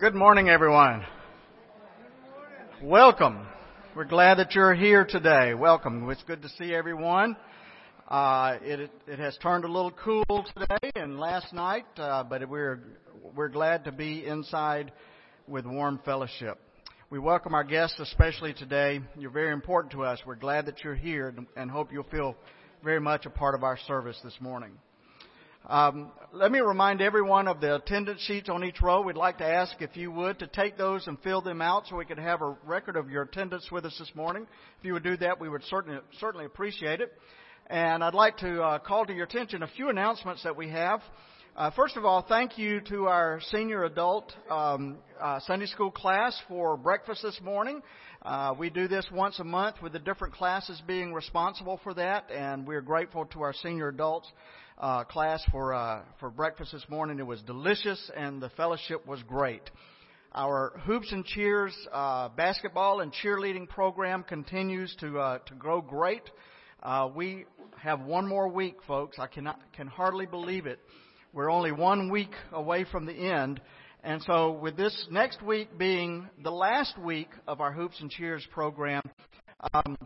Good morning, everyone. Welcome. We're glad that you're here today. Welcome. It's good to see everyone. Uh, it, it has turned a little cool today and last night, uh, but we're we're glad to be inside with warm fellowship. We welcome our guests, especially today. You're very important to us. We're glad that you're here and hope you'll feel very much a part of our service this morning. Um, let me remind everyone of the attendance sheets on each row. We'd like to ask if you would to take those and fill them out so we could have a record of your attendance with us this morning. If you would do that, we would certainly certainly appreciate it. And I'd like to uh, call to your attention a few announcements that we have. Uh, first of all, thank you to our senior adult um, uh, Sunday school class for breakfast this morning. Uh, we do this once a month with the different classes being responsible for that, and we're grateful to our senior adults uh, class for uh, for breakfast this morning. It was delicious, and the fellowship was great. Our hoops and cheers uh, basketball and cheerleading program continues to uh, to grow great. Uh, we have one more week, folks. I cannot can hardly believe it. We're only one week away from the end. And so, with this next week being the last week of our Hoops and Cheers program, um,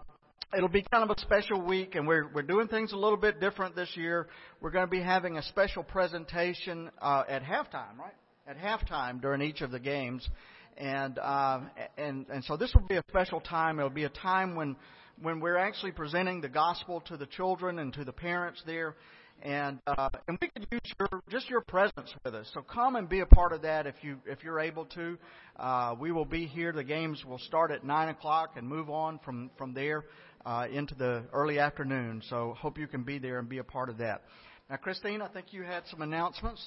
it'll be kind of a special week, and we're we're doing things a little bit different this year. We're going to be having a special presentation uh, at halftime, right? At halftime during each of the games, and uh, and and so this will be a special time. It'll be a time when when we're actually presenting the gospel to the children and to the parents there. And uh, and we could use your just your presence with us. So come and be a part of that if you if you're able to. Uh, we will be here. The games will start at nine o'clock and move on from from there uh, into the early afternoon. So hope you can be there and be a part of that. Now, Christine, I think you had some announcements.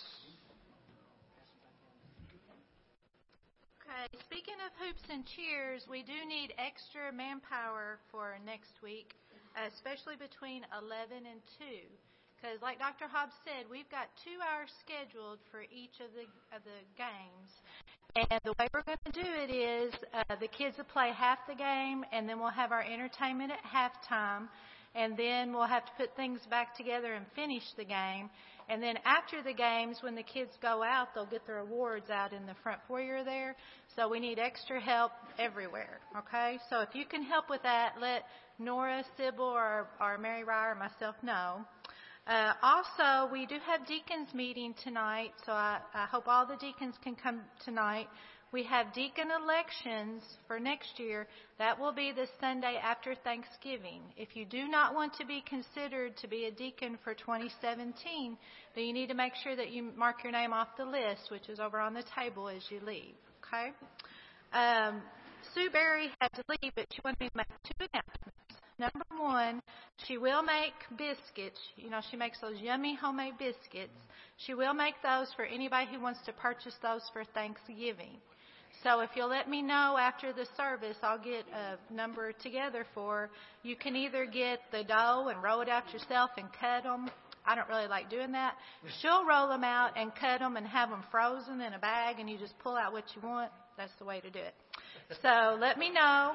Okay, speaking of hoops and cheers, we do need extra manpower for next week, especially between 11 and 2. Because, like Dr. Hobbs said, we've got two hours scheduled for each of the of the games, and the way we're going to do it is uh, the kids will play half the game, and then we'll have our entertainment at halftime, and then we'll have to put things back together and finish the game. And then after the games, when the kids go out, they'll get their awards out in the front foyer there. So we need extra help everywhere. Okay? So if you can help with that, let Nora, Sybil, or, or Mary Ryer or myself know. Uh, also, we do have deacons meeting tonight, so I, I hope all the deacons can come tonight. We have deacon elections for next year. That will be the Sunday after Thanksgiving. If you do not want to be considered to be a deacon for 2017, then you need to make sure that you mark your name off the list, which is over on the table as you leave. Okay? Um, Sue Berry had to leave, but she wanted me to make two announcements. Number one, she will make biscuits. You know, she makes those yummy homemade biscuits. She will make those for anybody who wants to purchase those for Thanksgiving. So if you'll let me know after the service, I'll get a number together for. You can either get the dough and roll it out yourself and cut them. I don't really like doing that. She'll roll them out and cut them and have them frozen in a bag, and you just pull out what you want. That's the way to do it. So let me know.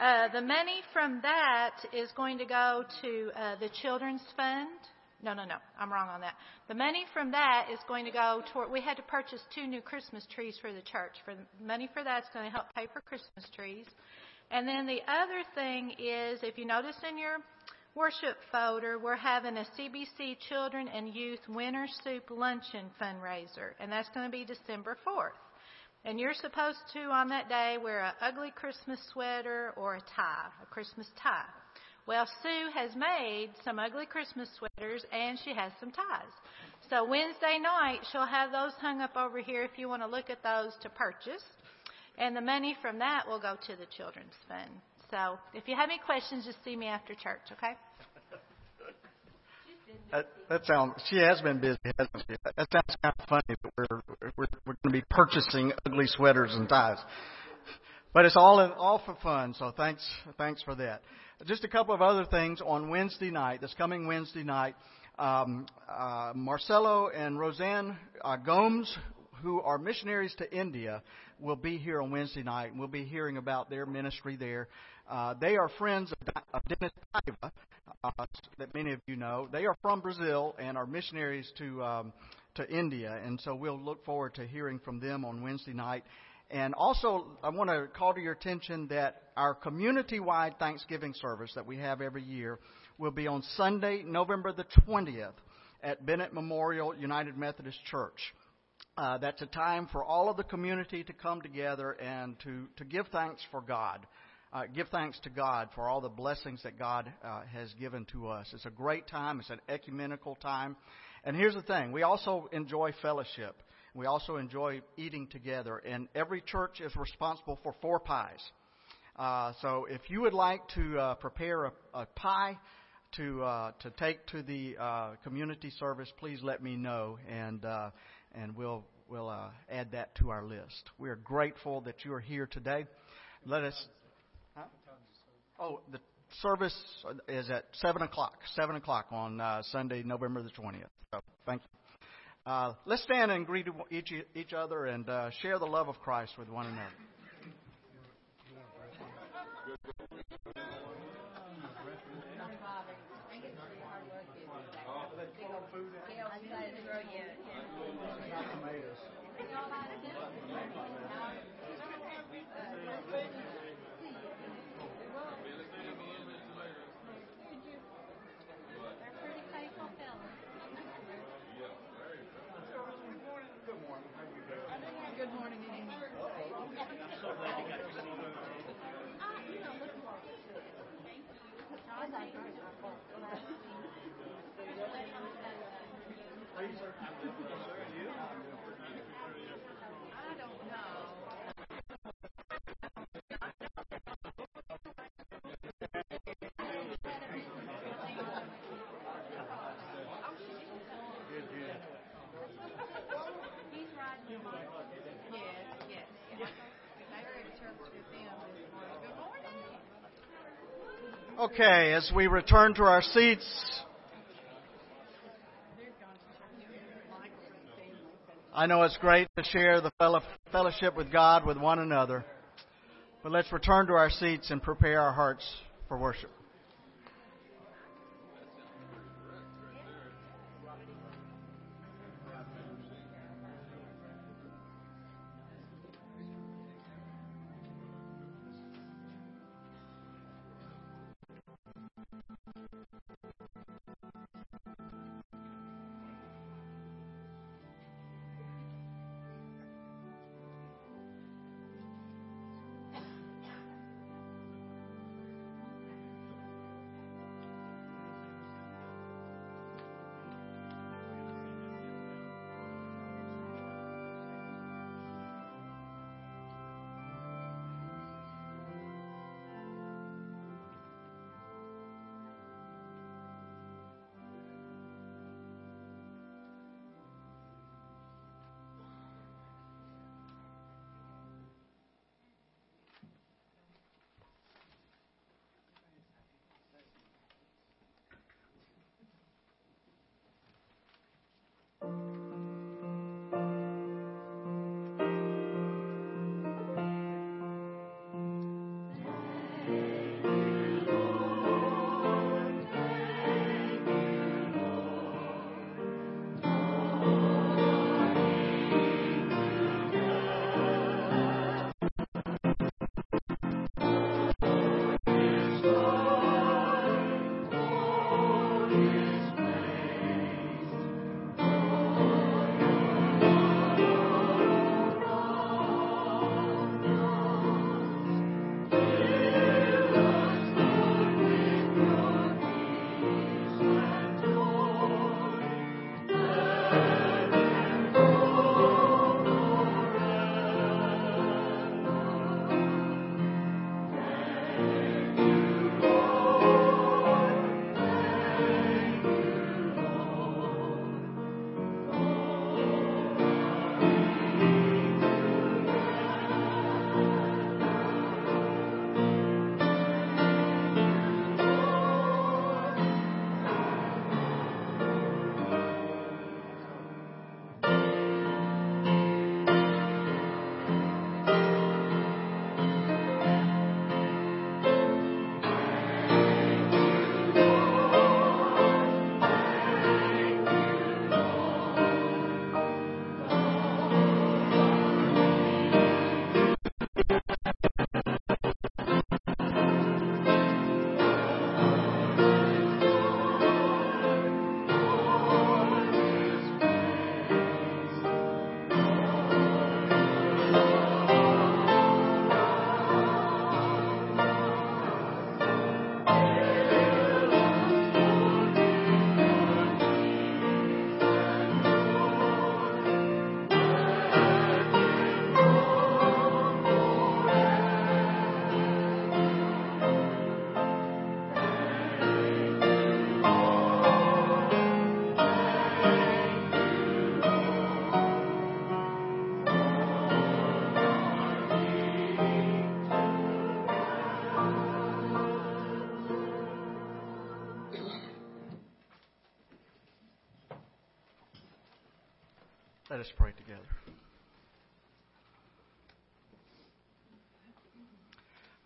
Uh, the money from that is going to go to uh, the Children's Fund. No, no, no. I'm wrong on that. The money from that is going to go toward. We had to purchase two new Christmas trees for the church. For the money for that's going to help pay for Christmas trees. And then the other thing is, if you notice in your worship folder, we're having a CBC Children and Youth Winter Soup Luncheon fundraiser, and that's going to be December 4th. And you're supposed to, on that day, wear an ugly Christmas sweater or a tie, a Christmas tie. Well, Sue has made some ugly Christmas sweaters and she has some ties. So Wednesday night, she'll have those hung up over here if you want to look at those to purchase. And the money from that will go to the Children's Fund. So if you have any questions, just see me after church, okay? That, that sounds. She has been busy, hasn't she? That sounds kind of funny. But we're we're we're going to be purchasing ugly sweaters and ties. But it's all in, all for fun. So thanks thanks for that. Just a couple of other things on Wednesday night. This coming Wednesday night, um, uh, Marcelo and Roseanne uh, Gomes, who are missionaries to India, will be here on Wednesday night. And we'll be hearing about their ministry there. Uh, they are friends of, Dennis Paiva, uh, that many of you know. They are from Brazil and are missionaries to um, to India, and so we'll look forward to hearing from them on Wednesday night. And also, I want to call to your attention that our community wide Thanksgiving service that we have every year will be on Sunday, November the 20th at Bennett Memorial United Methodist Church. Uh, that's a time for all of the community to come together and to, to give thanks for God. Uh, give thanks to God for all the blessings that God uh, has given to us. It's a great time. It's an ecumenical time. And here's the thing we also enjoy fellowship. We also enjoy eating together, and every church is responsible for four pies. Uh, so if you would like to uh, prepare a, a pie to uh, to take to the uh, community service, please let me know, and uh, and we'll we'll uh, add that to our list. We are grateful that you are here today. Let us. Oh, the service is at seven o'clock. Seven o'clock on Sunday, November the twentieth. So thank you. Uh, let's stand and greet each, each other and uh, share the love of Christ with one another. Okay, as we return to our seats, I know it's great to share the fellowship with God with one another, but let's return to our seats and prepare our hearts for worship.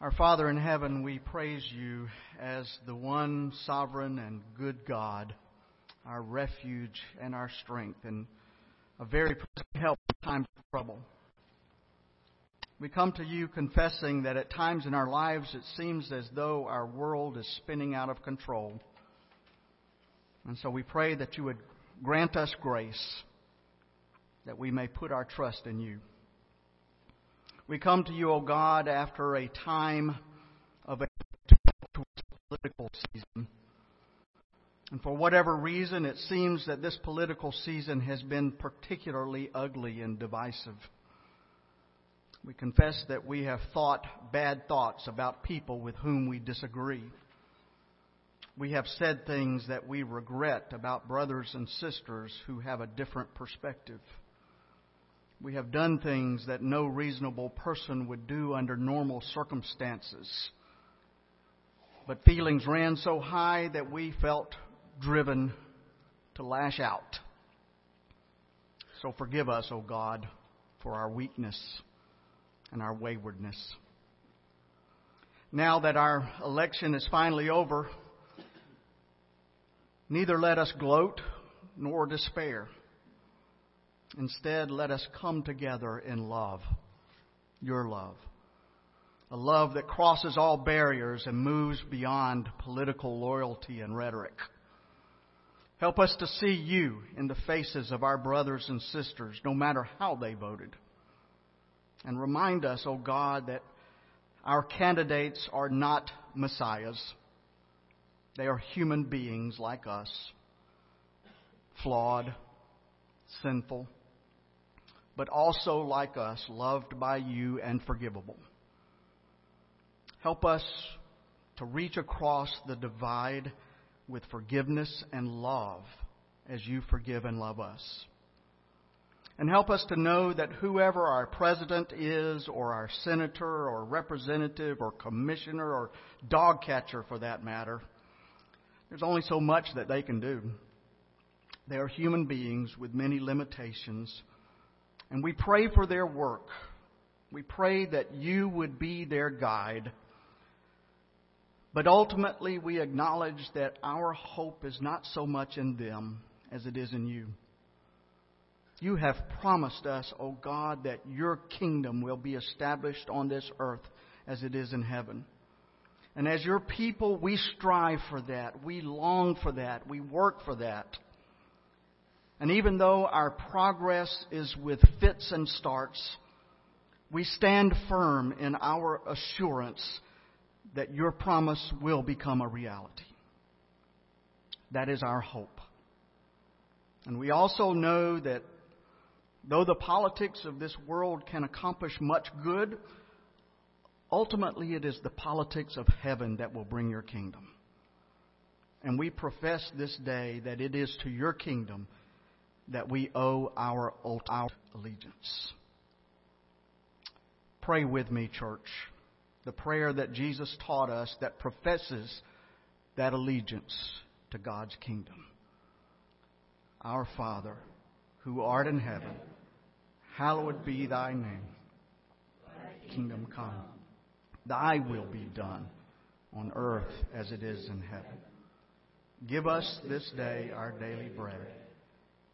Our Father in heaven, we praise you as the one sovereign and good God, our refuge and our strength, and a very help in times of trouble. We come to you confessing that at times in our lives it seems as though our world is spinning out of control. And so we pray that you would grant us grace that we may put our trust in you. We come to you, O God, after a time of a political season. And for whatever reason, it seems that this political season has been particularly ugly and divisive. We confess that we have thought bad thoughts about people with whom we disagree. We have said things that we regret about brothers and sisters who have a different perspective. We have done things that no reasonable person would do under normal circumstances. But feelings ran so high that we felt driven to lash out. So forgive us, O God, for our weakness and our waywardness. Now that our election is finally over, neither let us gloat nor despair. Instead, let us come together in love, your love. A love that crosses all barriers and moves beyond political loyalty and rhetoric. Help us to see you in the faces of our brothers and sisters, no matter how they voted. And remind us, O oh God, that our candidates are not messiahs. They are human beings like us, flawed, sinful, but also like us, loved by you and forgivable. Help us to reach across the divide with forgiveness and love as you forgive and love us. And help us to know that whoever our president is, or our senator, or representative, or commissioner, or dog catcher for that matter, there's only so much that they can do. They are human beings with many limitations and we pray for their work. We pray that you would be their guide. But ultimately, we acknowledge that our hope is not so much in them as it is in you. You have promised us, O oh God, that your kingdom will be established on this earth as it is in heaven. And as your people, we strive for that. We long for that. We work for that. And even though our progress is with fits and starts, we stand firm in our assurance that your promise will become a reality. That is our hope. And we also know that though the politics of this world can accomplish much good, ultimately it is the politics of heaven that will bring your kingdom. And we profess this day that it is to your kingdom that we owe our, our allegiance. Pray with me, church, the prayer that Jesus taught us that professes that allegiance to God's kingdom. Our Father, who art in heaven, hallowed be thy name. Kingdom come. Thy will be done on earth as it is in heaven. Give us this day our daily bread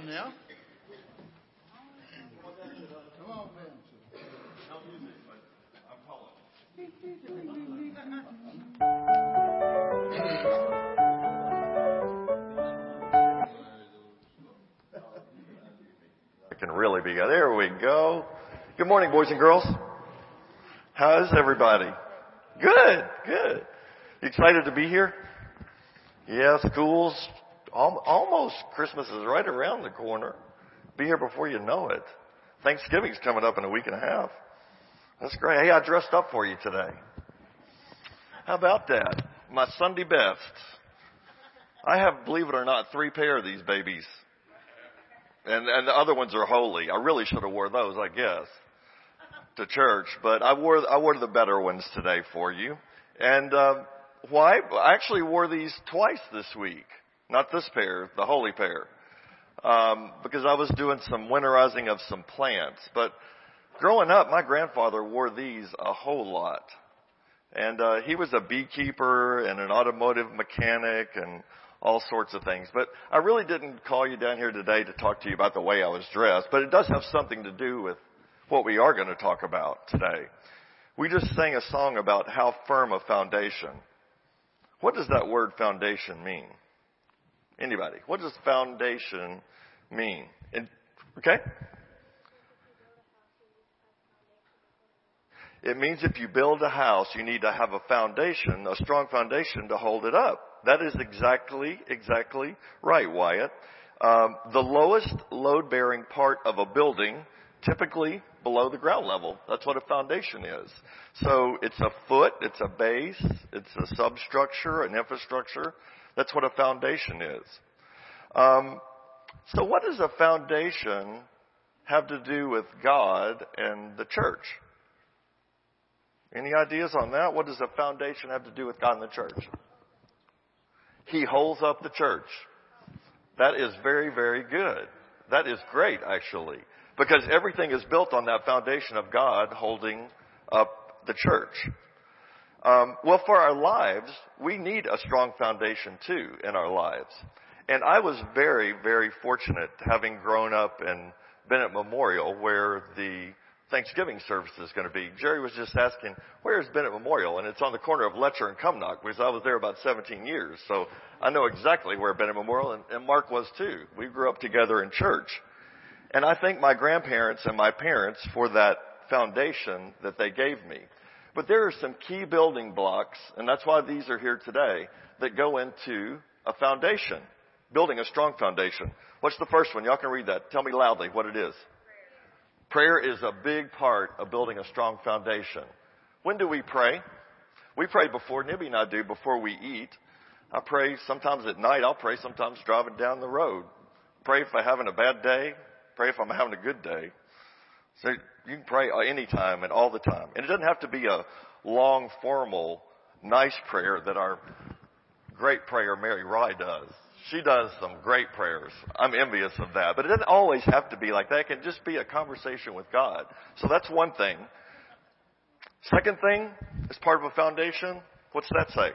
Down now. Come on, man. It can really be. There we go. Good morning, boys and girls. How's everybody? Good, good. You excited to be here? Yeah, school's almost Christmas is right around the corner. Be here before you know it. Thanksgiving's coming up in a week and a half. That's great. Hey, I dressed up for you today. How about that? My Sunday best. I have, believe it or not, three pair of these babies. And, and the other ones are holey. I really should have wore those, I guess, to church. But I wore, I wore the better ones today for you. And, uh, why? I actually wore these twice this week. Not this pair, the holey pair. Um, because I was doing some winterizing of some plants. But growing up, my grandfather wore these a whole lot. And, uh, he was a beekeeper and an automotive mechanic and all sorts of things. But I really didn't call you down here today to talk to you about the way I was dressed, but it does have something to do with what we are going to talk about today. We just sang a song about how firm a foundation. What does that word foundation mean? Anybody? What does foundation mean? okay? It means if you build a house, you need to have a foundation, a strong foundation to hold it up. That is exactly, exactly right, Wyatt. Um, the lowest load bearing part of a building, typically below the ground level. That's what a foundation is. So it's a foot, it's a base, it's a substructure, an infrastructure. That's what a foundation is. Um, so what does a foundation have to do with God and the church? Any ideas on that? What does a foundation have to do with God and the church? He holds up the church. That is very, very good. That is great, actually. Because everything is built on that foundation of God holding up the church. Um, well, for our lives, we need a strong foundation too in our lives. And I was very, very fortunate having grown up in Bennett Memorial where the Thanksgiving service is going to be. Jerry was just asking, where is Bennett Memorial? And it's on the corner of Letcher and Cumnock because I was there about 17 years. So I know exactly where Bennett Memorial and, and Mark was too. We grew up together in church. And I thank my grandparents and my parents for that foundation that they gave me. But there are some key building blocks, and that's why these are here today, that go into a foundation, building a strong foundation. What's the first one? Y'all can read that. Tell me loudly what it is. Prayer is a big part of building a strong foundation. When do we pray? We pray before, Nibby and I do, before we eat. I pray sometimes at night. I'll pray sometimes driving down the road. Pray if I'm having a bad day. Pray if I'm having a good day. So you can pray anytime and all the time. And it doesn't have to be a long, formal, nice prayer that our great prayer Mary Rye does. She does some great prayers. I'm envious of that. But it doesn't always have to be like that. It can just be a conversation with God. So that's one thing. Second thing, as part of a foundation, what's that say?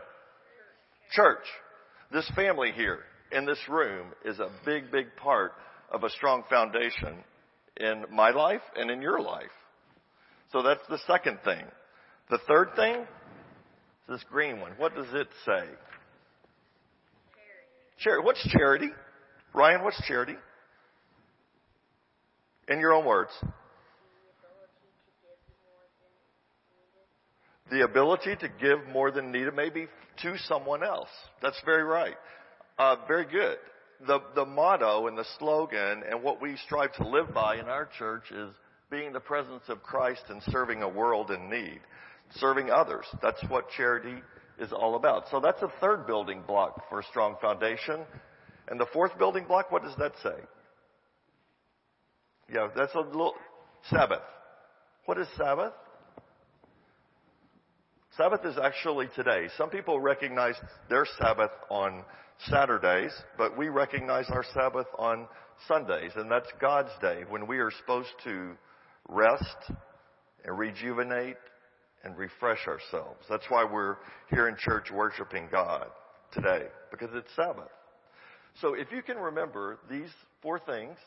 Church. This family here in this room is a big, big part of a strong foundation in my life and in your life. So that's the second thing. The third thing, is this green one. What does it say? Charity. What's charity? Ryan, what's charity? In your own words. The ability to give more than needed, maybe to someone else. That's very right. Uh, very good. The, the motto and the slogan and what we strive to live by in our church is being the presence of Christ and serving a world in need. Serving others. That's what charity is all about. So that's a third building block for a strong foundation. And the fourth building block, what does that say? Yeah, that's a little Sabbath. What is Sabbath? Sabbath is actually today. Some people recognize their Sabbath on Saturdays, but we recognize our Sabbath on Sundays, and that's God's day when we are supposed to rest and rejuvenate and refresh ourselves. That's why we're here in church worshiping God today, because it's Sabbath. So if you can remember these four things,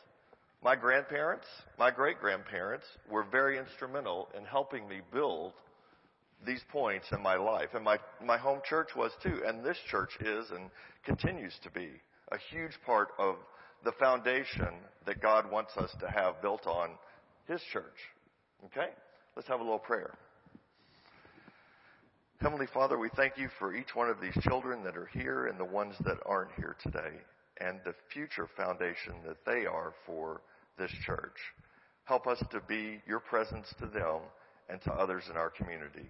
my grandparents, my great grandparents were very instrumental in helping me build these points in my life. And my, my home church was too. And this church is and continues to be a huge part of the foundation that God wants us to have built on His church. Okay? Let's have a little prayer. Heavenly Father, we thank you for each one of these children that are here and the ones that aren't here today and the future foundation that they are for this church. Help us to be your presence to them and to others in our community.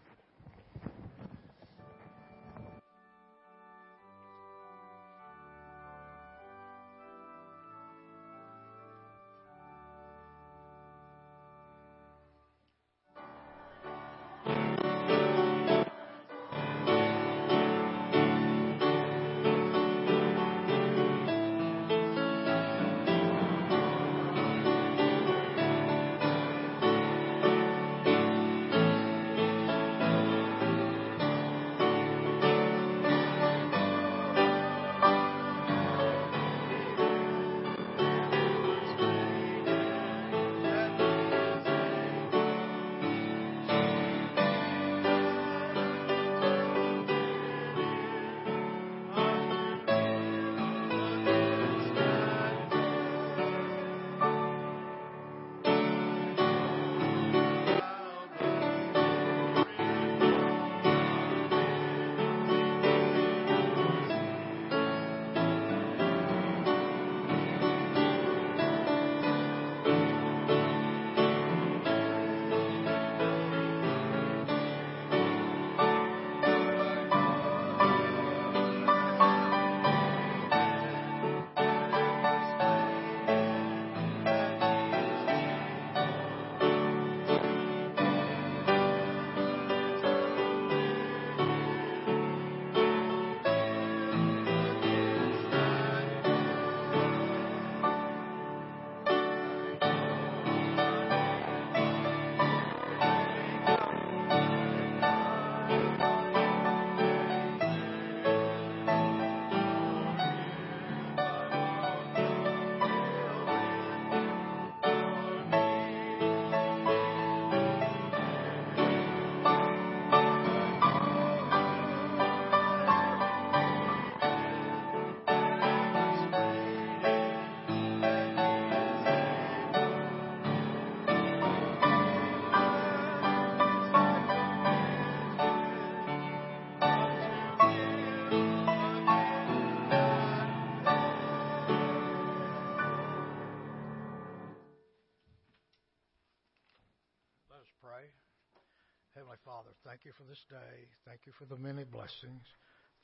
Thank you for this day. Thank you for the many blessings.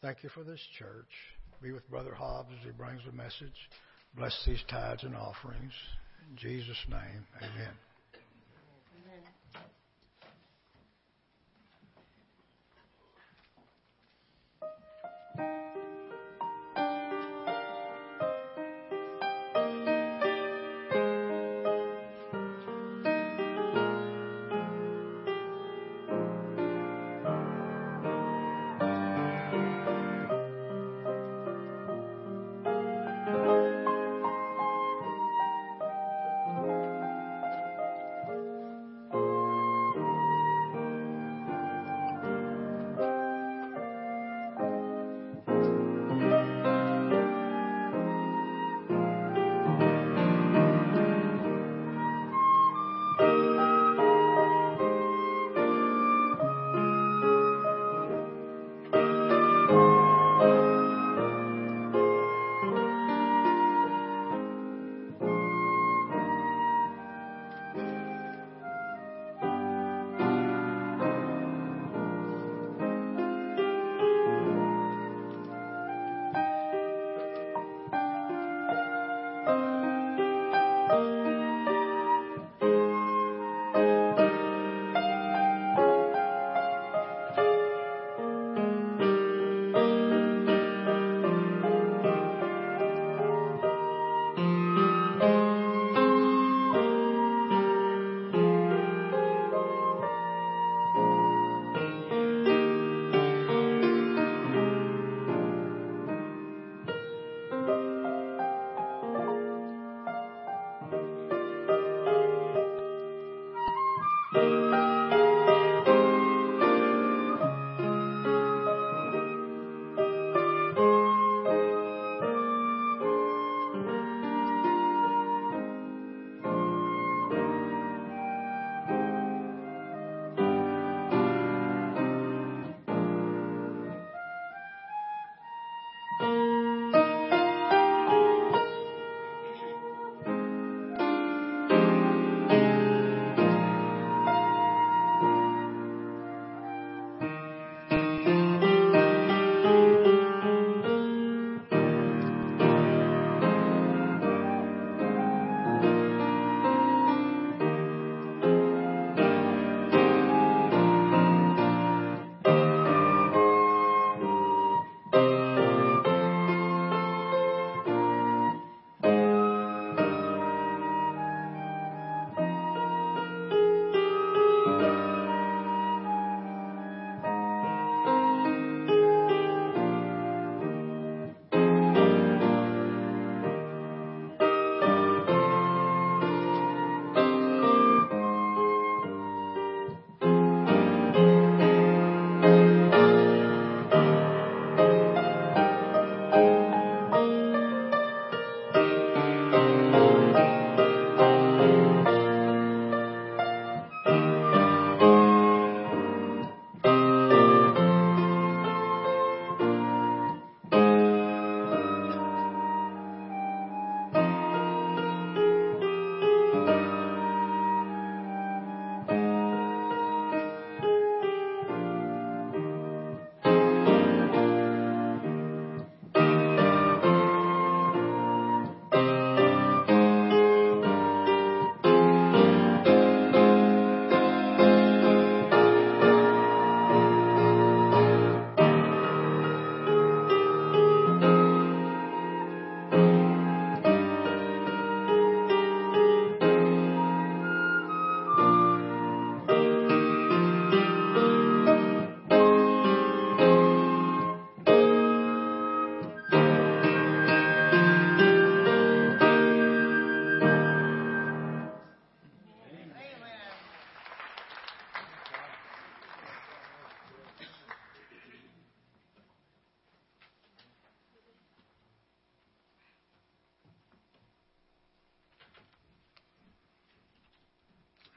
Thank you for this church. Be with Brother Hobbs as he brings the message. Bless these tithes and offerings. In Jesus' name, amen.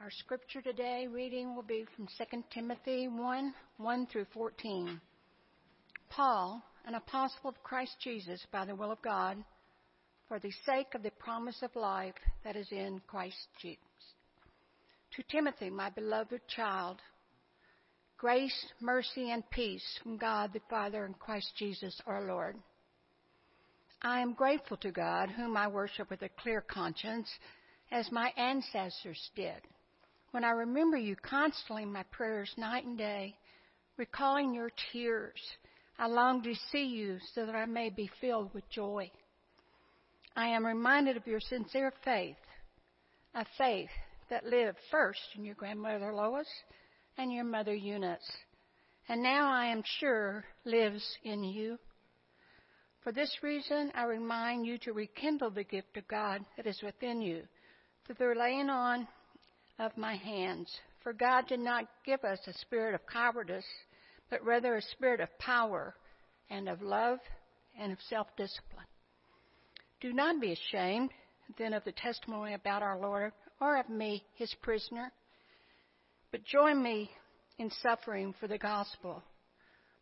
Our scripture today reading will be from 2 Timothy 1 1 through 14. Paul, an apostle of Christ Jesus by the will of God, for the sake of the promise of life that is in Christ Jesus. To Timothy, my beloved child, grace, mercy, and peace from God the Father and Christ Jesus our Lord. I am grateful to God, whom I worship with a clear conscience, as my ancestors did when I remember you constantly in my prayers night and day, recalling your tears, I long to see you so that I may be filled with joy. I am reminded of your sincere faith, a faith that lived first in your grandmother Lois and your mother Eunice, and now I am sure lives in you. For this reason, I remind you to rekindle the gift of God that is within you through the laying on of my hands. For God did not give us a spirit of cowardice, but rather a spirit of power and of love and of self discipline. Do not be ashamed then of the testimony about our Lord or of me, his prisoner, but join me in suffering for the gospel,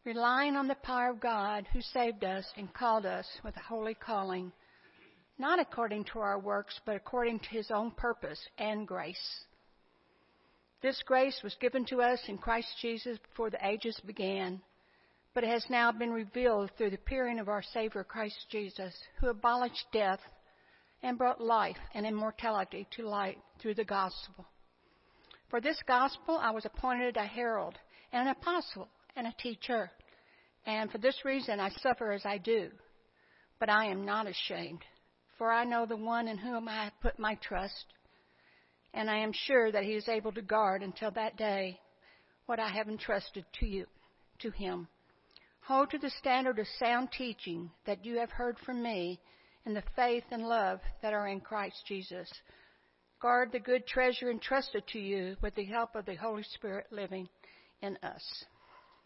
relying on the power of God who saved us and called us with a holy calling, not according to our works, but according to his own purpose and grace this grace was given to us in Christ Jesus before the ages began, but it has now been revealed through the appearing of our Savior Christ Jesus, who abolished death and brought life and immortality to light through the gospel. For this gospel I was appointed a herald and an apostle and a teacher, and for this reason I suffer as I do. But I am not ashamed, for I know the one in whom I have put my trust and I am sure that he is able to guard until that day what I have entrusted to you, to him. Hold to the standard of sound teaching that you have heard from me in the faith and love that are in Christ Jesus. Guard the good treasure entrusted to you with the help of the Holy Spirit living in us.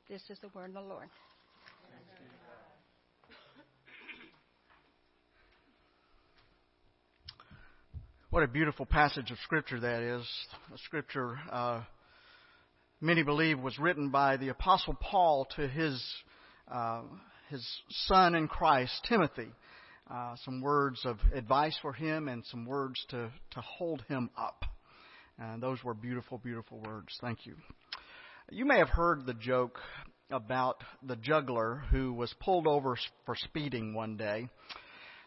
This is the word of the Lord. What a beautiful passage of Scripture that is. A Scripture uh, many believe was written by the Apostle Paul to his, uh, his son in Christ, Timothy. Uh, some words of advice for him and some words to, to hold him up. And those were beautiful, beautiful words. Thank you. You may have heard the joke about the juggler who was pulled over for speeding one day.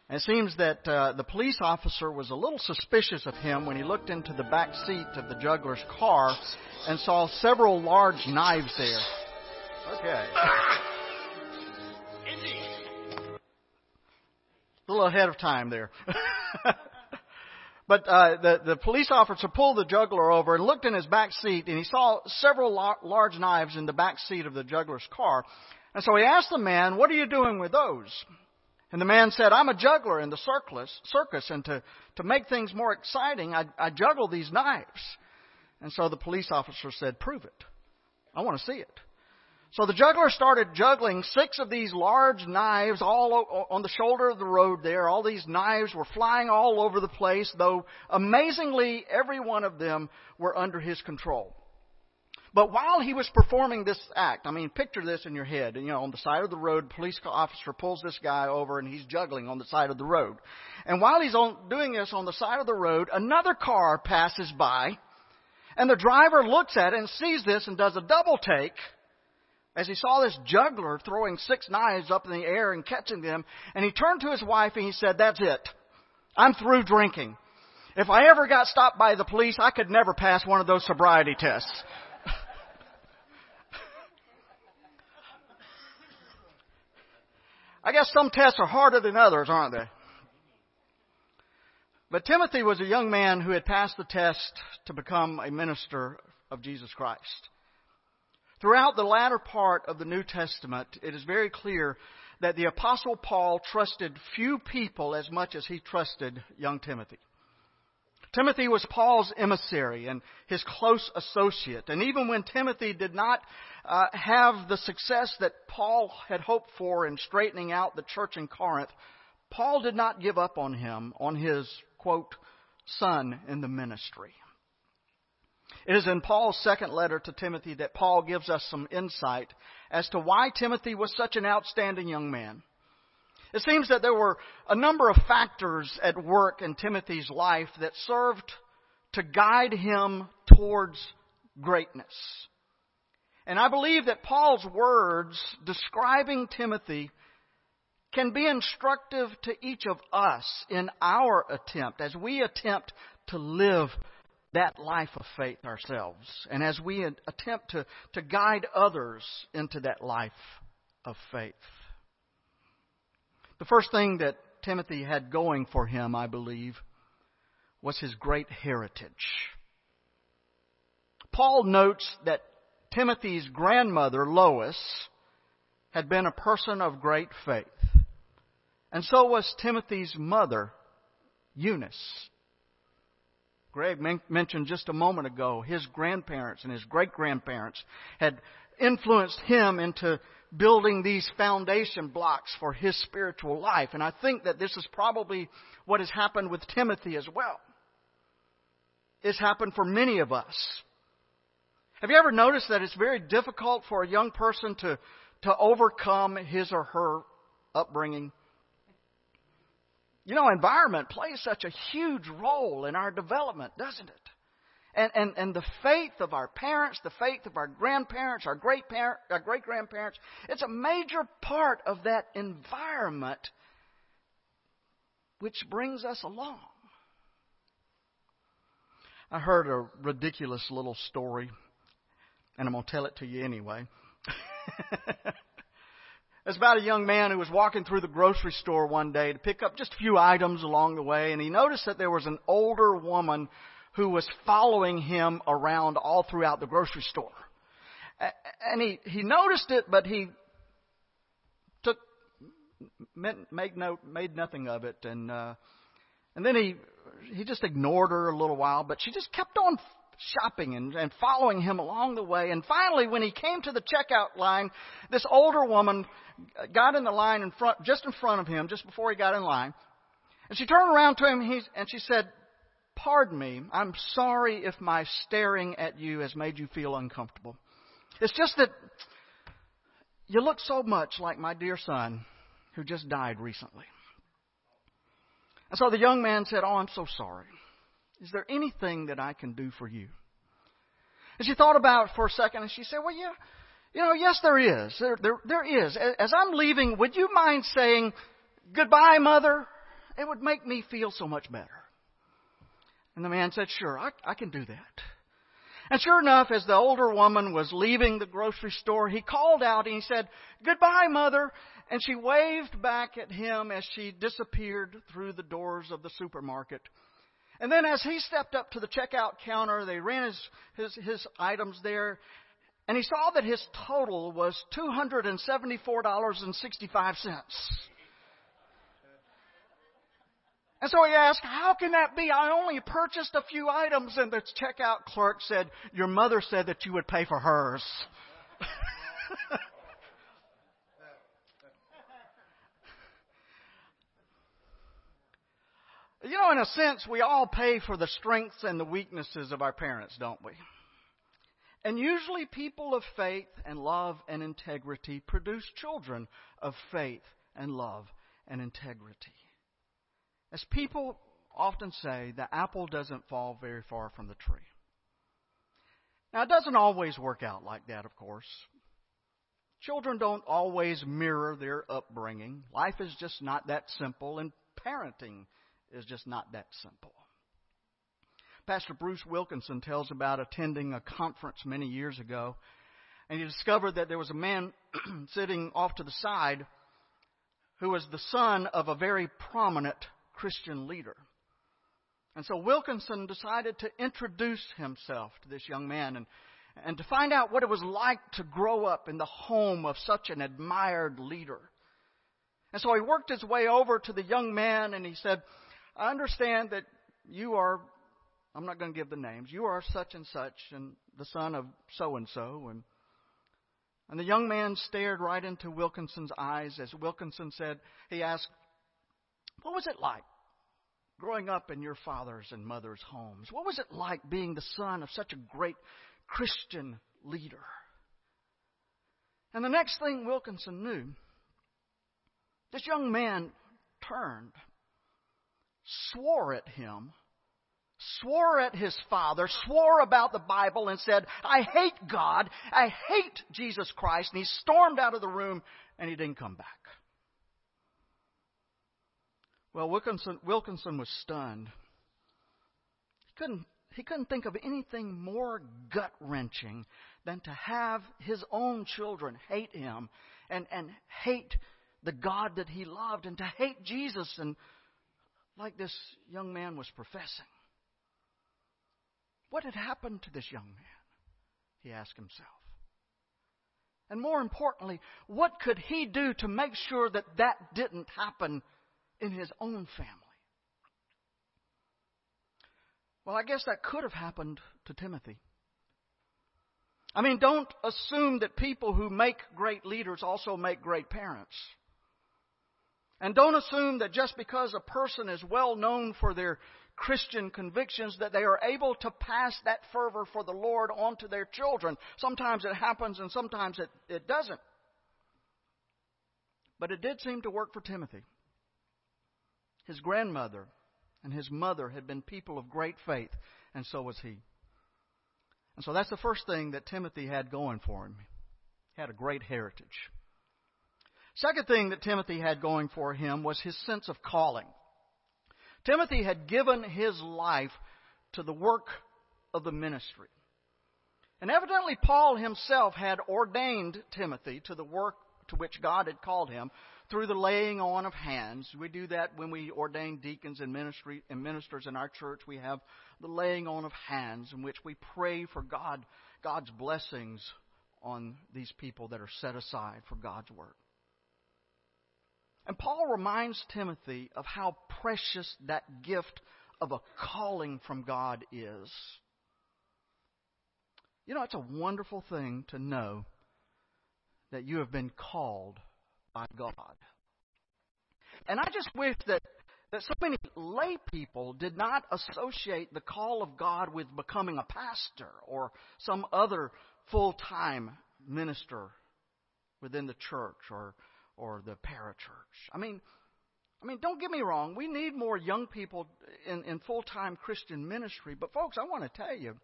It seems that uh, the police officer was a little suspicious of him when he looked into the back seat of the juggler's car and saw several large knives there. Okay. a little ahead of time there. but uh, the the police officer pulled the juggler over and looked in his back seat, and he saw several lar- large knives in the back seat of the juggler's car. And so he asked the man, "What are you doing with those?" And the man said, I'm a juggler in the circus, circus and to, to make things more exciting, I, I juggle these knives. And so the police officer said, Prove it. I want to see it. So the juggler started juggling six of these large knives all on the shoulder of the road there. All these knives were flying all over the place, though amazingly every one of them were under his control. But while he was performing this act, I mean, picture this in your head. You know, on the side of the road, police officer pulls this guy over and he's juggling on the side of the road. And while he's on, doing this on the side of the road, another car passes by and the driver looks at it and sees this and does a double take as he saw this juggler throwing six knives up in the air and catching them. And he turned to his wife and he said, that's it. I'm through drinking. If I ever got stopped by the police, I could never pass one of those sobriety tests. I guess some tests are harder than others, aren't they? But Timothy was a young man who had passed the test to become a minister of Jesus Christ. Throughout the latter part of the New Testament, it is very clear that the Apostle Paul trusted few people as much as he trusted young Timothy. Timothy was Paul's emissary and his close associate. And even when Timothy did not uh, have the success that Paul had hoped for in straightening out the church in Corinth, Paul did not give up on him, on his, quote, son in the ministry. It is in Paul's second letter to Timothy that Paul gives us some insight as to why Timothy was such an outstanding young man. It seems that there were a number of factors at work in Timothy's life that served to guide him towards greatness. And I believe that Paul's words describing Timothy can be instructive to each of us in our attempt as we attempt to live that life of faith ourselves and as we attempt to, to guide others into that life of faith. The first thing that Timothy had going for him, I believe, was his great heritage. Paul notes that Timothy's grandmother, Lois, had been a person of great faith. And so was Timothy's mother, Eunice. Greg mentioned just a moment ago his grandparents and his great grandparents had influenced him into building these foundation blocks for his spiritual life. And I think that this is probably what has happened with Timothy as well. It's happened for many of us. Have you ever noticed that it's very difficult for a young person to, to overcome his or her upbringing? You know, environment plays such a huge role in our development, doesn't it? And, and, and the faith of our parents, the faith of our grandparents, our great parent, our great grandparents, it's a major part of that environment which brings us along. I heard a ridiculous little story, and I'm going to tell it to you anyway. It's about a young man who was walking through the grocery store one day to pick up just a few items along the way, and he noticed that there was an older woman who was following him around all throughout the grocery store. And he, he noticed it, but he took, made, no, made nothing of it, and, uh, and then he, he just ignored her a little while, but she just kept on shopping and, and following him along the way. And finally, when he came to the checkout line, this older woman got in the line in front, just in front of him, just before he got in line. And she turned around to him he's, and she said, Pardon me, I'm sorry if my staring at you has made you feel uncomfortable. It's just that you look so much like my dear son who just died recently. And so the young man said, Oh, I'm so sorry. Is there anything that I can do for you? And she thought about it for a second and she said, Well, yeah, you know, yes, there is. There, there, there is. As I'm leaving, would you mind saying, Goodbye, Mother? It would make me feel so much better. And the man said, Sure, I, I can do that. And sure enough, as the older woman was leaving the grocery store, he called out and he said, Goodbye, Mother. And she waved back at him as she disappeared through the doors of the supermarket. And then as he stepped up to the checkout counter, they ran his, his, his items there, and he saw that his total was $274.65. And so he asked, How can that be? I only purchased a few items. And the checkout clerk said, Your mother said that you would pay for hers. You know, in a sense, we all pay for the strengths and the weaknesses of our parents, don't we? And usually, people of faith and love and integrity produce children of faith and love and integrity. As people often say, the apple doesn't fall very far from the tree. Now, it doesn't always work out like that, of course. Children don't always mirror their upbringing. Life is just not that simple, and parenting is just not that simple. Pastor Bruce Wilkinson tells about attending a conference many years ago, and he discovered that there was a man sitting off to the side who was the son of a very prominent Christian leader. And so Wilkinson decided to introduce himself to this young man and, and to find out what it was like to grow up in the home of such an admired leader. And so he worked his way over to the young man and he said, I understand that you are, I'm not going to give the names, you are such and such, and the son of so and so. And and the young man stared right into Wilkinson's eyes as Wilkinson said, he asked, What was it like growing up in your father's and mother's homes? What was it like being the son of such a great Christian leader? And the next thing Wilkinson knew, this young man turned, swore at him, swore at his father, swore about the Bible, and said, I hate God, I hate Jesus Christ, and he stormed out of the room and he didn't come back. Well, Wilkinson, Wilkinson was stunned. He couldn't, he couldn't think of anything more gut wrenching than to have his own children hate him and, and hate the God that he loved and to hate Jesus and like this young man was professing. What had happened to this young man? He asked himself. And more importantly, what could he do to make sure that that didn't happen in his own family. Well, I guess that could have happened to Timothy. I mean, don't assume that people who make great leaders also make great parents. And don't assume that just because a person is well known for their Christian convictions that they are able to pass that fervor for the Lord on to their children. Sometimes it happens and sometimes it, it doesn't. But it did seem to work for Timothy. His grandmother and his mother had been people of great faith, and so was he. And so that's the first thing that Timothy had going for him. He had a great heritage. Second thing that Timothy had going for him was his sense of calling. Timothy had given his life to the work of the ministry. And evidently, Paul himself had ordained Timothy to the work to which God had called him through the laying on of hands. We do that when we ordain deacons and ministry and ministers in our church. We have the laying on of hands in which we pray for God, God's blessings on these people that are set aside for God's work. And Paul reminds Timothy of how precious that gift of a calling from God is. You know, it's a wonderful thing to know that you have been called by God. And I just wish that, that so many lay people did not associate the call of God with becoming a pastor or some other full time minister within the church or, or the parachurch. I mean, I mean, don't get me wrong. We need more young people in, in full time Christian ministry. But, folks, I want to tell you,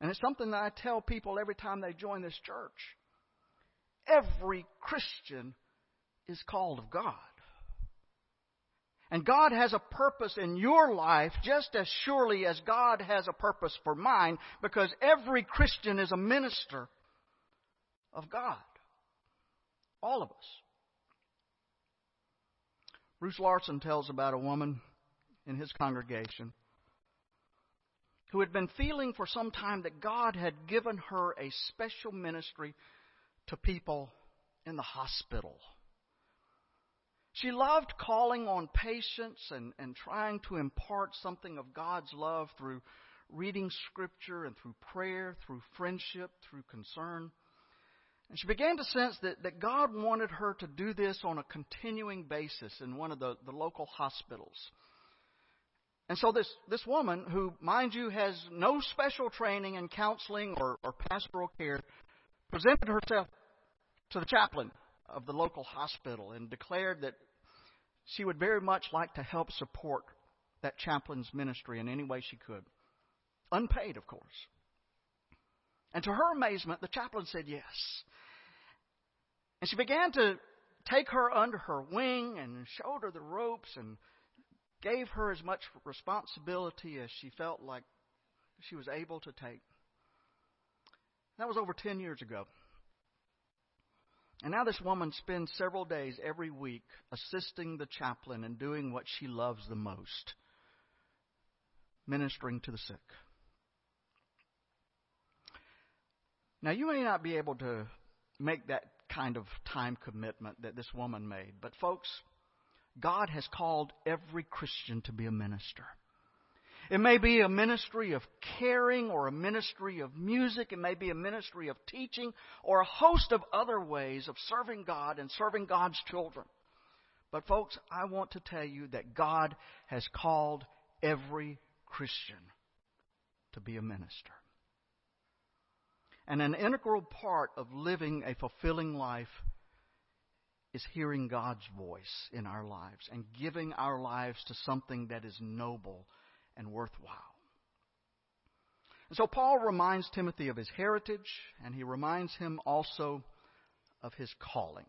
and it's something that I tell people every time they join this church every Christian is called of God. And God has a purpose in your life just as surely as God has a purpose for mine because every Christian is a minister of God. All of us. Bruce Larson tells about a woman in his congregation who had been feeling for some time that God had given her a special ministry to people in the hospital. She loved calling on patients and, and trying to impart something of God's love through reading Scripture and through prayer, through friendship, through concern. And she began to sense that, that God wanted her to do this on a continuing basis in one of the, the local hospitals. And so this, this woman, who, mind you, has no special training in counseling or, or pastoral care, presented herself to the chaplain of the local hospital and declared that she would very much like to help support that chaplain's ministry in any way she could. Unpaid, of course. And to her amazement, the chaplain said yes. And she began to take her under her wing and showed her the ropes and gave her as much responsibility as she felt like she was able to take. That was over 10 years ago. And now this woman spends several days every week assisting the chaplain and doing what she loves the most ministering to the sick. Now, you may not be able to make that kind of time commitment that this woman made, but folks, God has called every Christian to be a minister. It may be a ministry of caring or a ministry of music. It may be a ministry of teaching or a host of other ways of serving God and serving God's children. But, folks, I want to tell you that God has called every Christian to be a minister. And an integral part of living a fulfilling life is hearing God's voice in our lives and giving our lives to something that is noble and worthwhile. And so Paul reminds Timothy of his heritage, and he reminds him also of his calling.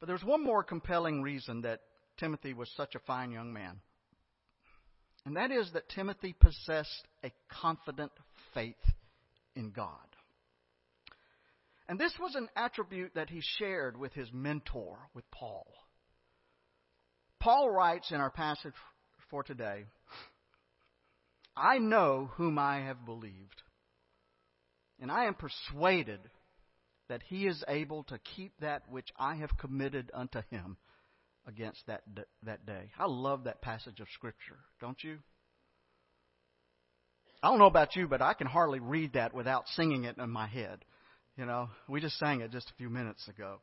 But there's one more compelling reason that Timothy was such a fine young man. And that is that Timothy possessed a confident faith in God. And this was an attribute that he shared with his mentor, with Paul. Paul writes in our passage for today I know whom I have believed, and I am persuaded that he is able to keep that which I have committed unto him against that, that day. I love that passage of Scripture, don't you? I don't know about you, but I can hardly read that without singing it in my head. You know, we just sang it just a few minutes ago.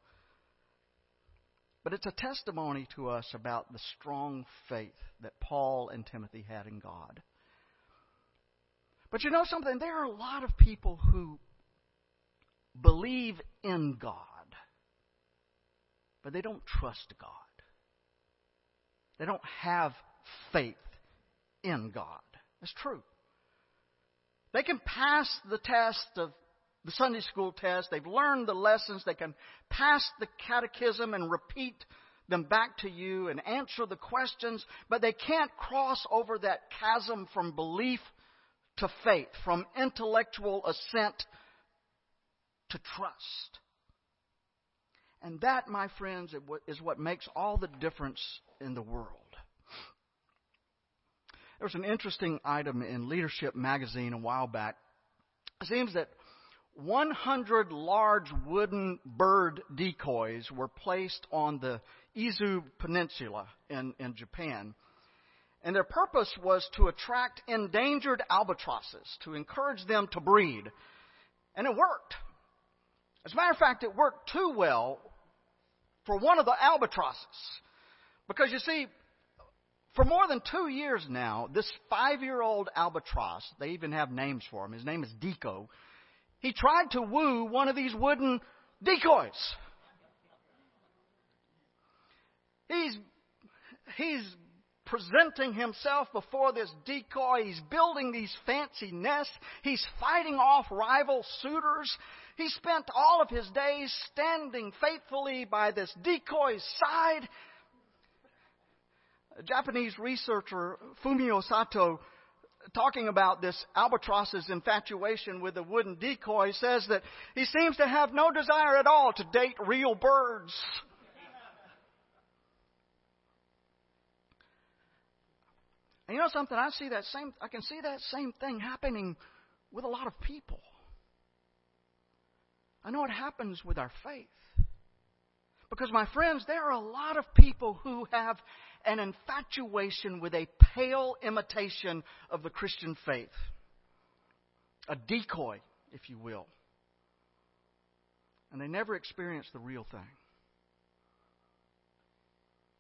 But it's a testimony to us about the strong faith that Paul and Timothy had in God. But you know something? There are a lot of people who believe in God, but they don't trust God. They don't have faith in God. It's true. They can pass the test of the Sunday school test. They've learned the lessons. They can pass the catechism and repeat them back to you and answer the questions, but they can't cross over that chasm from belief to faith, from intellectual assent to trust. And that, my friends, is what makes all the difference in the world. There was an interesting item in Leadership magazine a while back. It seems that 100 large wooden bird decoys were placed on the Izu Peninsula in, in Japan. And their purpose was to attract endangered albatrosses, to encourage them to breed. And it worked. As a matter of fact, it worked too well for one of the albatrosses. Because you see, for more than two years now, this five year old albatross, they even have names for him, his name is Deco, he tried to woo one of these wooden decoys. He's, he's presenting himself before this decoy. He's building these fancy nests. He's fighting off rival suitors. He spent all of his days standing faithfully by this decoy's side. A Japanese researcher, Fumio Sato, talking about this albatross's infatuation with the wooden decoy, says that he seems to have no desire at all to date real birds. And you know something? I see that same. I can see that same thing happening with a lot of people. I know it happens with our faith. Because, my friends, there are a lot of people who have an infatuation with a pale imitation of the Christian faith. A decoy, if you will. And they never experience the real thing.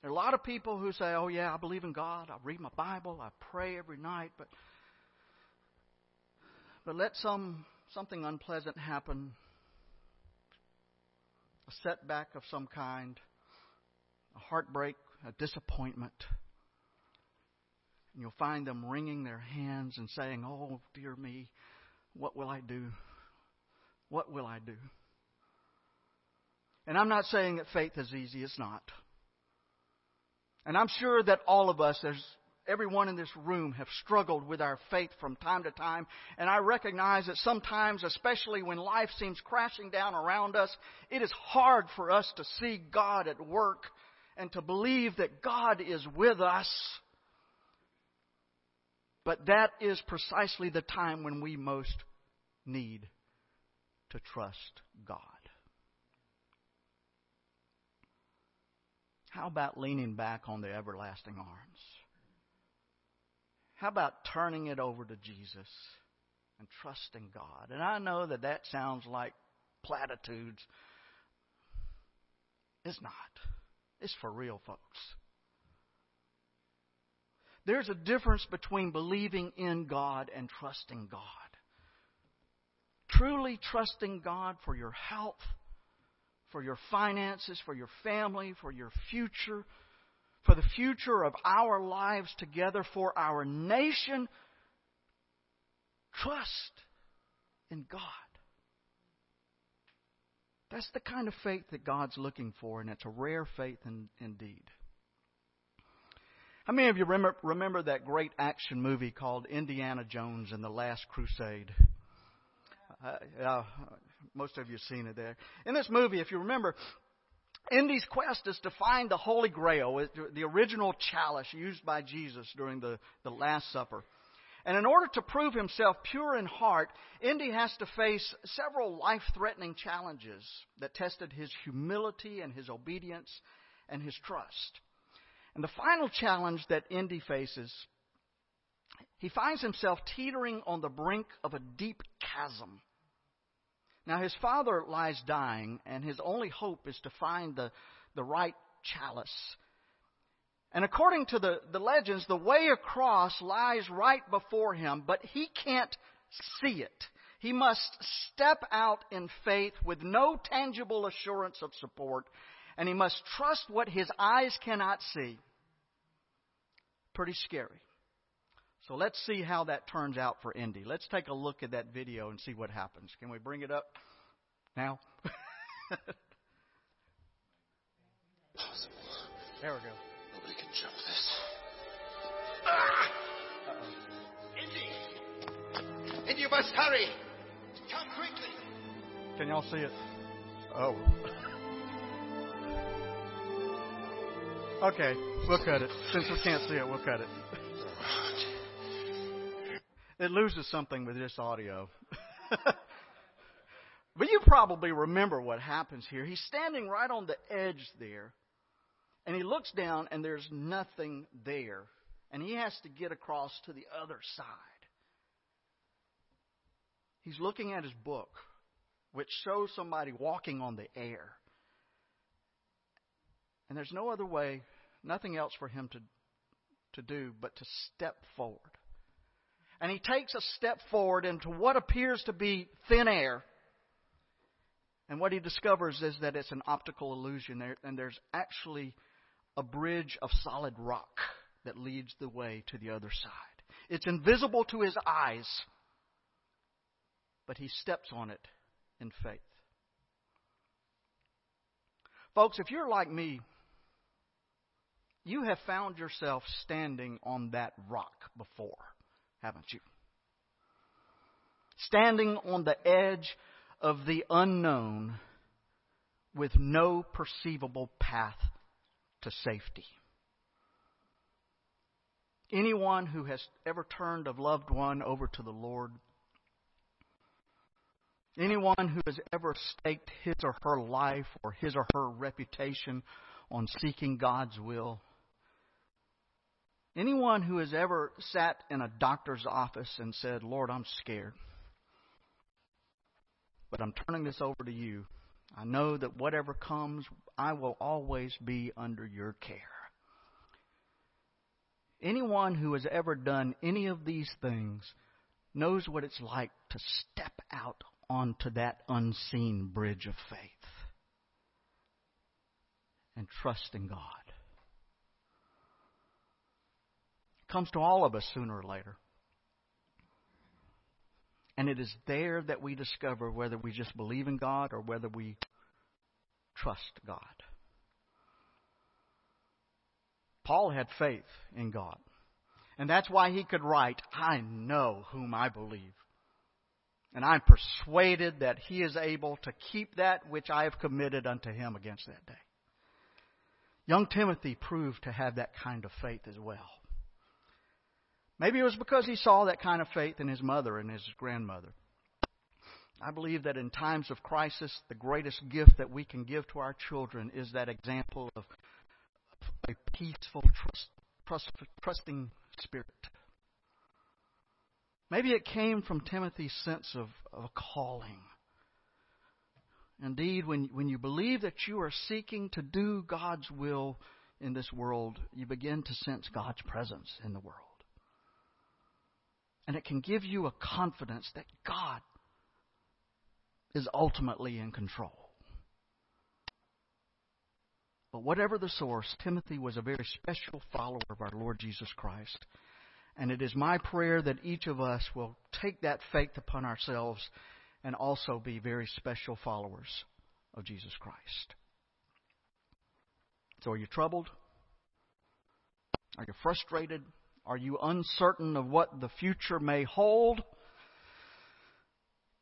There are a lot of people who say, oh, yeah, I believe in God. I read my Bible. I pray every night. But, but let some, something unpleasant happen a setback of some kind, a heartbreak, a disappointment. And you'll find them wringing their hands and saying, Oh, dear me, what will I do? What will I do? And I'm not saying that faith is easy, it's not. And I'm sure that all of us, there's everyone in this room, have struggled with our faith from time to time. And I recognize that sometimes, especially when life seems crashing down around us, it is hard for us to see God at work and to believe that God is with us. But that is precisely the time when we most need to trust God. How about leaning back on the everlasting arms? How about turning it over to Jesus and trusting God? And I know that that sounds like platitudes. It's not. It's for real, folks. There's a difference between believing in God and trusting God. Truly trusting God for your health, for your finances, for your family, for your future, for the future of our lives together, for our nation. Trust in God. That's the kind of faith that God's looking for, and it's a rare faith in, indeed. How many of you remember, remember that great action movie called Indiana Jones and the Last Crusade? Uh, uh, most of you have seen it there. In this movie, if you remember, Indy's quest is to find the Holy Grail, the original chalice used by Jesus during the, the Last Supper. And in order to prove himself pure in heart, Indy has to face several life threatening challenges that tested his humility and his obedience and his trust. And the final challenge that Indy faces, he finds himself teetering on the brink of a deep chasm. Now, his father lies dying, and his only hope is to find the, the right chalice and according to the, the legends, the way across lies right before him, but he can't see it. He must step out in faith with no tangible assurance of support, and he must trust what his eyes cannot see. Pretty scary. So let's see how that turns out for Indy. Let's take a look at that video and see what happens. Can we bring it up now? there we go jump this. Ah! Indy! Indy, you must hurry! Come quickly! Can y'all see it? Oh. Okay, we'll cut it. Since we can't see it, we'll cut it. It loses something with this audio. but you probably remember what happens here. He's standing right on the edge there and he looks down and there's nothing there. And he has to get across to the other side. He's looking at his book, which shows somebody walking on the air. And there's no other way, nothing else for him to, to do but to step forward. And he takes a step forward into what appears to be thin air. And what he discovers is that it's an optical illusion, and there's actually a bridge of solid rock that leads the way to the other side. It's invisible to his eyes, but he steps on it in faith. Folks, if you're like me, you have found yourself standing on that rock before, haven't you? Standing on the edge of the unknown with no perceivable path to safety. Anyone who has ever turned a loved one over to the Lord, anyone who has ever staked his or her life or his or her reputation on seeking God's will, anyone who has ever sat in a doctor's office and said, Lord, I'm scared, but I'm turning this over to you. I know that whatever comes, I will always be under your care. Anyone who has ever done any of these things knows what it's like to step out onto that unseen bridge of faith and trust in God. It comes to all of us sooner or later. And it is there that we discover whether we just believe in God or whether we trust God. Paul had faith in God. And that's why he could write, I know whom I believe. And I'm persuaded that he is able to keep that which I have committed unto him against that day. Young Timothy proved to have that kind of faith as well. Maybe it was because he saw that kind of faith in his mother and his grandmother. I believe that in times of crisis, the greatest gift that we can give to our children is that example of a peaceful, trust, trust, trusting spirit. Maybe it came from Timothy's sense of, of a calling Indeed, when, when you believe that you are seeking to do God's will in this world, you begin to sense God's presence in the world. And it can give you a confidence that God is ultimately in control. But whatever the source, Timothy was a very special follower of our Lord Jesus Christ. And it is my prayer that each of us will take that faith upon ourselves and also be very special followers of Jesus Christ. So, are you troubled? Are you frustrated? Are you uncertain of what the future may hold?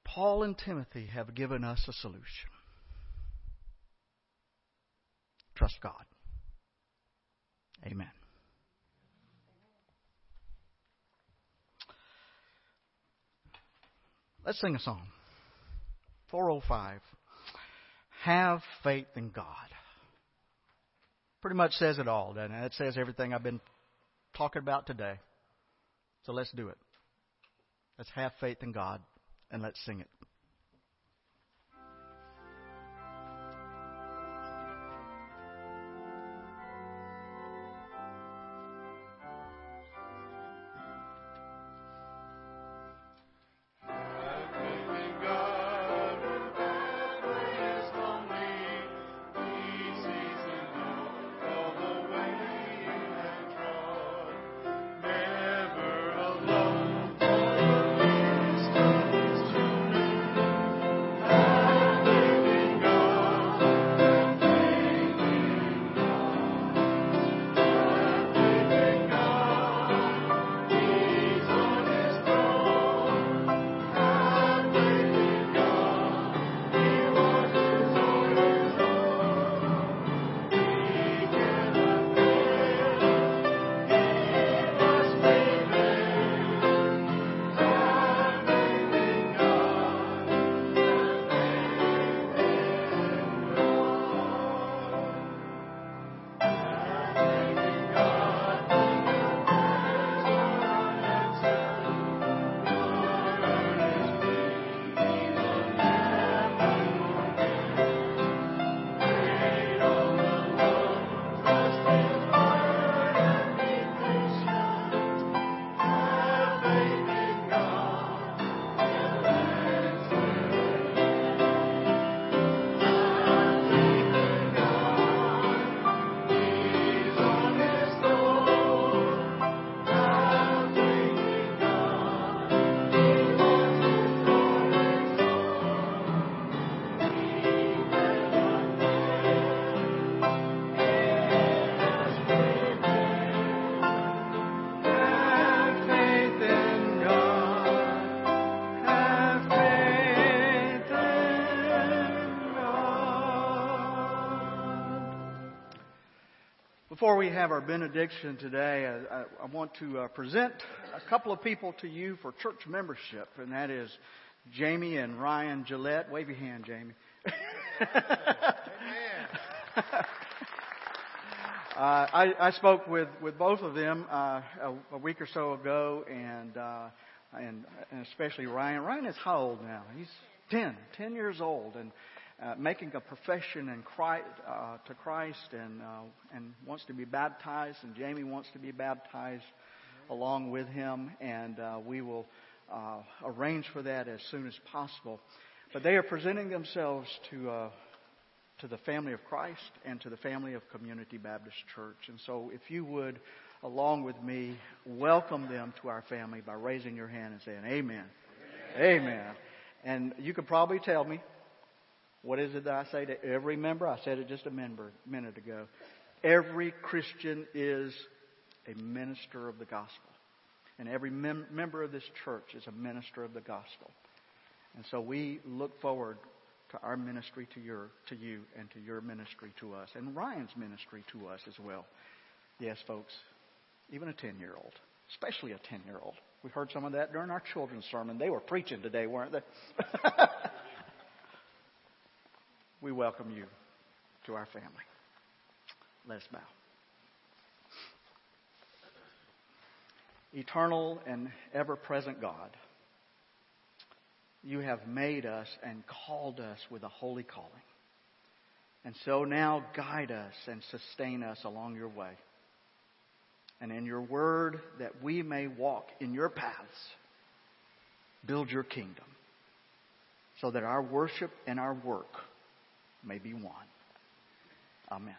Paul and Timothy have given us a solution. Trust God. Amen. Let's sing a song. 405. Have faith in God. Pretty much says it all, doesn't it? It says everything I've been talking about today. So let's do it. Let's have faith in God and let's sing it. Before we have our benediction today, I, I want to uh, present a couple of people to you for church membership, and that is Jamie and Ryan Gillette. Wave your hand, Jamie. uh, I, I, spoke with, with both of them uh, a, a, week or so ago, and, uh, and and especially Ryan. Ryan is how old now? He's 10, 10 years old, and uh, making a profession in Christ, uh, to Christ and uh, and wants to be baptized, and Jamie wants to be baptized along with him, and uh, we will uh, arrange for that as soon as possible. But they are presenting themselves to uh, to the family of Christ and to the family of Community Baptist Church. And so, if you would, along with me, welcome them to our family by raising your hand and saying, "Amen." Amen. Amen. And you could probably tell me what is it that I say to every member? I said it just a member, minute ago. Every Christian is a minister of the gospel. And every mem- member of this church is a minister of the gospel. And so we look forward to our ministry to your to you and to your ministry to us and Ryan's ministry to us as well. Yes, folks, even a 10-year-old, especially a 10-year-old. We heard some of that during our children's sermon. They were preaching today, weren't they? we welcome you to our family. Let us bow. Eternal and ever present God, you have made us and called us with a holy calling. And so now guide us and sustain us along your way. And in your word, that we may walk in your paths, build your kingdom, so that our worship and our work may be one. Amen.